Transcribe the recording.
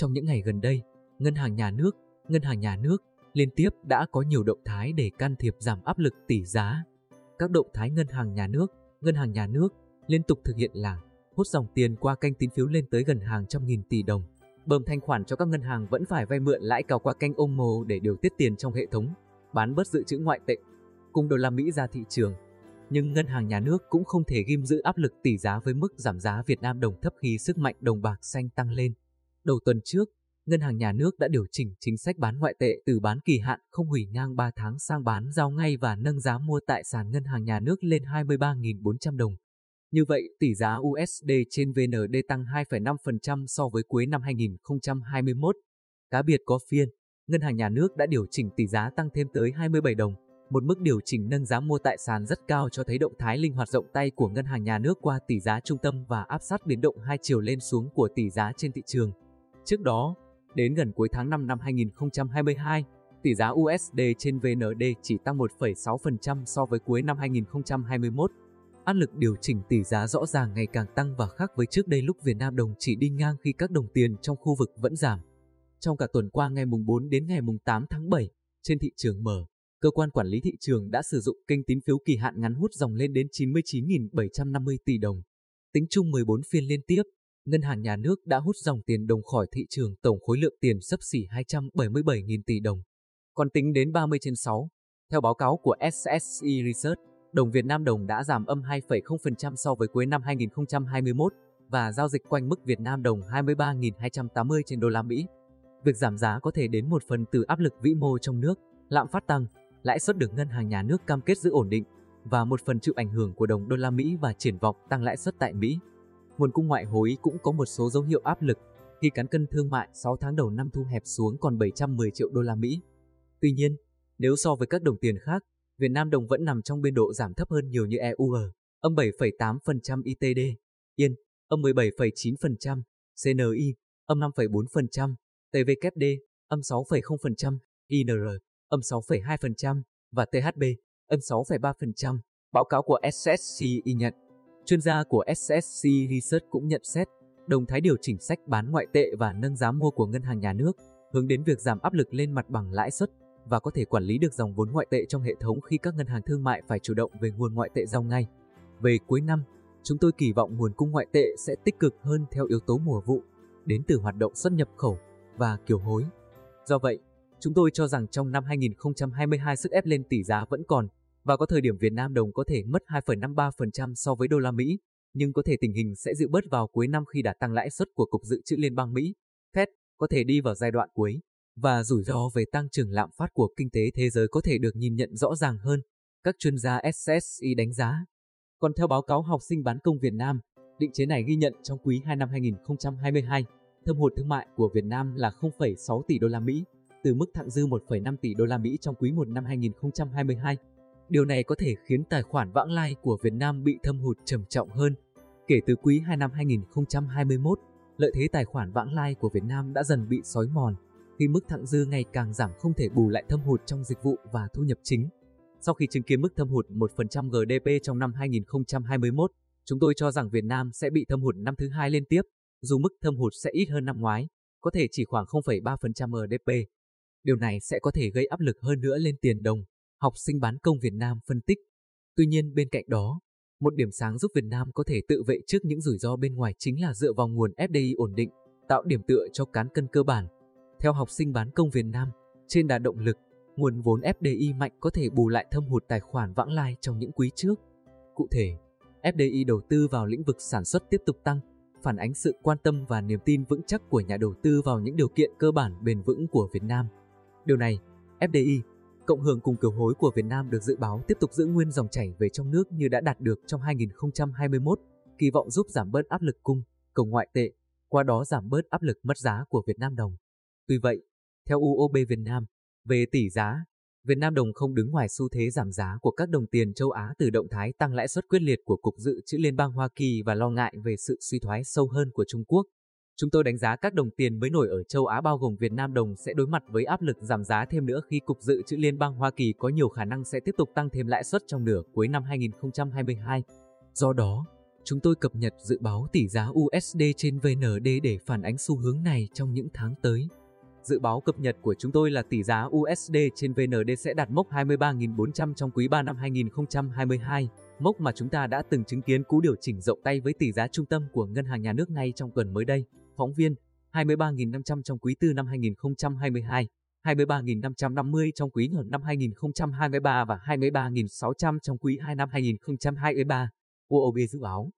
Trong những ngày gần đây, ngân hàng nhà nước, ngân hàng nhà nước liên tiếp đã có nhiều động thái để can thiệp giảm áp lực tỷ giá. Các động thái ngân hàng nhà nước, ngân hàng nhà nước liên tục thực hiện là hút dòng tiền qua kênh tín phiếu lên tới gần hàng trăm nghìn tỷ đồng. Bơm thanh khoản cho các ngân hàng vẫn phải vay mượn lãi cao qua kênh OMO để điều tiết tiền trong hệ thống, bán bớt dự trữ ngoại tệ, cùng đô la Mỹ ra thị trường. Nhưng ngân hàng nhà nước cũng không thể ghim giữ áp lực tỷ giá với mức giảm giá Việt Nam đồng thấp khi sức mạnh đồng bạc xanh tăng lên. Đầu tuần trước, Ngân hàng Nhà nước đã điều chỉnh chính sách bán ngoại tệ từ bán kỳ hạn không hủy ngang 3 tháng sang bán giao ngay và nâng giá mua tại sàn Ngân hàng Nhà nước lên 23.400 đồng. Như vậy, tỷ giá USD trên VND tăng 2,5% so với cuối năm 2021. Cá biệt có phiên, Ngân hàng Nhà nước đã điều chỉnh tỷ giá tăng thêm tới 27 đồng, một mức điều chỉnh nâng giá mua tại sàn rất cao cho thấy động thái linh hoạt rộng tay của Ngân hàng Nhà nước qua tỷ giá trung tâm và áp sát biến động hai chiều lên xuống của tỷ giá trên thị trường. Trước đó, Đến gần cuối tháng 5 năm 2022, tỷ giá USD trên VND chỉ tăng 1,6% so với cuối năm 2021. Áp lực điều chỉnh tỷ giá rõ ràng ngày càng tăng và khác với trước đây lúc Việt Nam đồng chỉ đi ngang khi các đồng tiền trong khu vực vẫn giảm. Trong cả tuần qua ngày mùng 4 đến ngày mùng 8 tháng 7, trên thị trường mở, cơ quan quản lý thị trường đã sử dụng kênh tín phiếu kỳ hạn ngắn hút dòng lên đến 99.750 tỷ đồng. Tính chung 14 phiên liên tiếp, Ngân hàng Nhà nước đã hút dòng tiền đồng khỏi thị trường tổng khối lượng tiền sấp xỉ 277.000 tỷ đồng. Còn tính đến 30 trên 6, theo báo cáo của SSE Research, đồng Việt Nam đồng đã giảm âm 2,0% so với cuối năm 2021 và giao dịch quanh mức Việt Nam đồng 23.280 trên đô la Mỹ. Việc giảm giá có thể đến một phần từ áp lực vĩ mô trong nước, lạm phát tăng, lãi suất được ngân hàng nhà nước cam kết giữ ổn định và một phần chịu ảnh hưởng của đồng đô la Mỹ và triển vọng tăng lãi suất tại Mỹ nguồn cung ngoại hối cũng có một số dấu hiệu áp lực khi cán cân thương mại 6 tháng đầu năm thu hẹp xuống còn 710 triệu đô la Mỹ. Tuy nhiên, nếu so với các đồng tiền khác, Việt Nam đồng vẫn nằm trong biên độ giảm thấp hơn nhiều như EUR, âm 7,8% ITD, Yên, âm 17,9%, CNI, âm 5,4%, TVKD, âm 6,0%, INR, âm 6,2% và THB, âm 6,3%. Báo cáo của SSCI nhận Chuyên gia của SSC Research cũng nhận xét, động thái điều chỉnh sách bán ngoại tệ và nâng giá mua của ngân hàng nhà nước hướng đến việc giảm áp lực lên mặt bằng lãi suất và có thể quản lý được dòng vốn ngoại tệ trong hệ thống khi các ngân hàng thương mại phải chủ động về nguồn ngoại tệ giao ngay. Về cuối năm, chúng tôi kỳ vọng nguồn cung ngoại tệ sẽ tích cực hơn theo yếu tố mùa vụ, đến từ hoạt động xuất nhập khẩu và kiều hối. Do vậy, chúng tôi cho rằng trong năm 2022 sức ép lên tỷ giá vẫn còn và có thời điểm Việt Nam đồng có thể mất 2,53% so với đô la Mỹ, nhưng có thể tình hình sẽ dịu bớt vào cuối năm khi đã tăng lãi suất của Cục Dự trữ Liên bang Mỹ, Fed, có thể đi vào giai đoạn cuối, và rủi ro về tăng trưởng lạm phát của kinh tế thế giới có thể được nhìn nhận rõ ràng hơn, các chuyên gia SSI đánh giá. Còn theo báo cáo học sinh bán công Việt Nam, định chế này ghi nhận trong quý 2 năm 2022, thâm hụt thương mại của Việt Nam là 0,6 tỷ đô la Mỹ, từ mức thặng dư 1,5 tỷ đô la Mỹ trong quý 1 năm 2022. Điều này có thể khiến tài khoản vãng lai của Việt Nam bị thâm hụt trầm trọng hơn. Kể từ quý 2 năm 2021, lợi thế tài khoản vãng lai của Việt Nam đã dần bị xói mòn, khi mức thặng dư ngày càng giảm không thể bù lại thâm hụt trong dịch vụ và thu nhập chính. Sau khi chứng kiến mức thâm hụt 1% GDP trong năm 2021, chúng tôi cho rằng Việt Nam sẽ bị thâm hụt năm thứ hai liên tiếp, dù mức thâm hụt sẽ ít hơn năm ngoái, có thể chỉ khoảng 0,3% GDP. Điều này sẽ có thể gây áp lực hơn nữa lên tiền đồng học sinh bán công Việt Nam phân tích. Tuy nhiên bên cạnh đó, một điểm sáng giúp Việt Nam có thể tự vệ trước những rủi ro bên ngoài chính là dựa vào nguồn FDI ổn định, tạo điểm tựa cho cán cân cơ bản. Theo học sinh bán công Việt Nam, trên đà động lực, nguồn vốn FDI mạnh có thể bù lại thâm hụt tài khoản vãng lai trong những quý trước. Cụ thể, FDI đầu tư vào lĩnh vực sản xuất tiếp tục tăng, phản ánh sự quan tâm và niềm tin vững chắc của nhà đầu tư vào những điều kiện cơ bản bền vững của Việt Nam. Điều này, FDI Cộng hưởng cùng kiều hối của Việt Nam được dự báo tiếp tục giữ nguyên dòng chảy về trong nước như đã đạt được trong 2021, kỳ vọng giúp giảm bớt áp lực cung, cầu ngoại tệ, qua đó giảm bớt áp lực mất giá của Việt Nam đồng. Tuy vậy, theo UOB Việt Nam, về tỷ giá, Việt Nam đồng không đứng ngoài xu thế giảm giá của các đồng tiền châu Á từ động thái tăng lãi suất quyết liệt của Cục Dự trữ Liên bang Hoa Kỳ và lo ngại về sự suy thoái sâu hơn của Trung Quốc. Chúng tôi đánh giá các đồng tiền mới nổi ở châu Á bao gồm Việt Nam đồng sẽ đối mặt với áp lực giảm giá thêm nữa khi Cục Dự trữ Liên bang Hoa Kỳ có nhiều khả năng sẽ tiếp tục tăng thêm lãi suất trong nửa cuối năm 2022. Do đó, Chúng tôi cập nhật dự báo tỷ giá USD trên VND để phản ánh xu hướng này trong những tháng tới. Dự báo cập nhật của chúng tôi là tỷ giá USD trên VND sẽ đạt mốc 23.400 trong quý 3 năm 2022, mốc mà chúng ta đã từng chứng kiến cú điều chỉnh rộng tay với tỷ giá trung tâm của Ngân hàng Nhà nước ngay trong tuần mới đây. Phóng viên, 23.500 trong quý 4 năm 2022, 23.550 trong quý 1 năm 2023 và 23.600 trong quý 2 năm 2023. UOB dự báo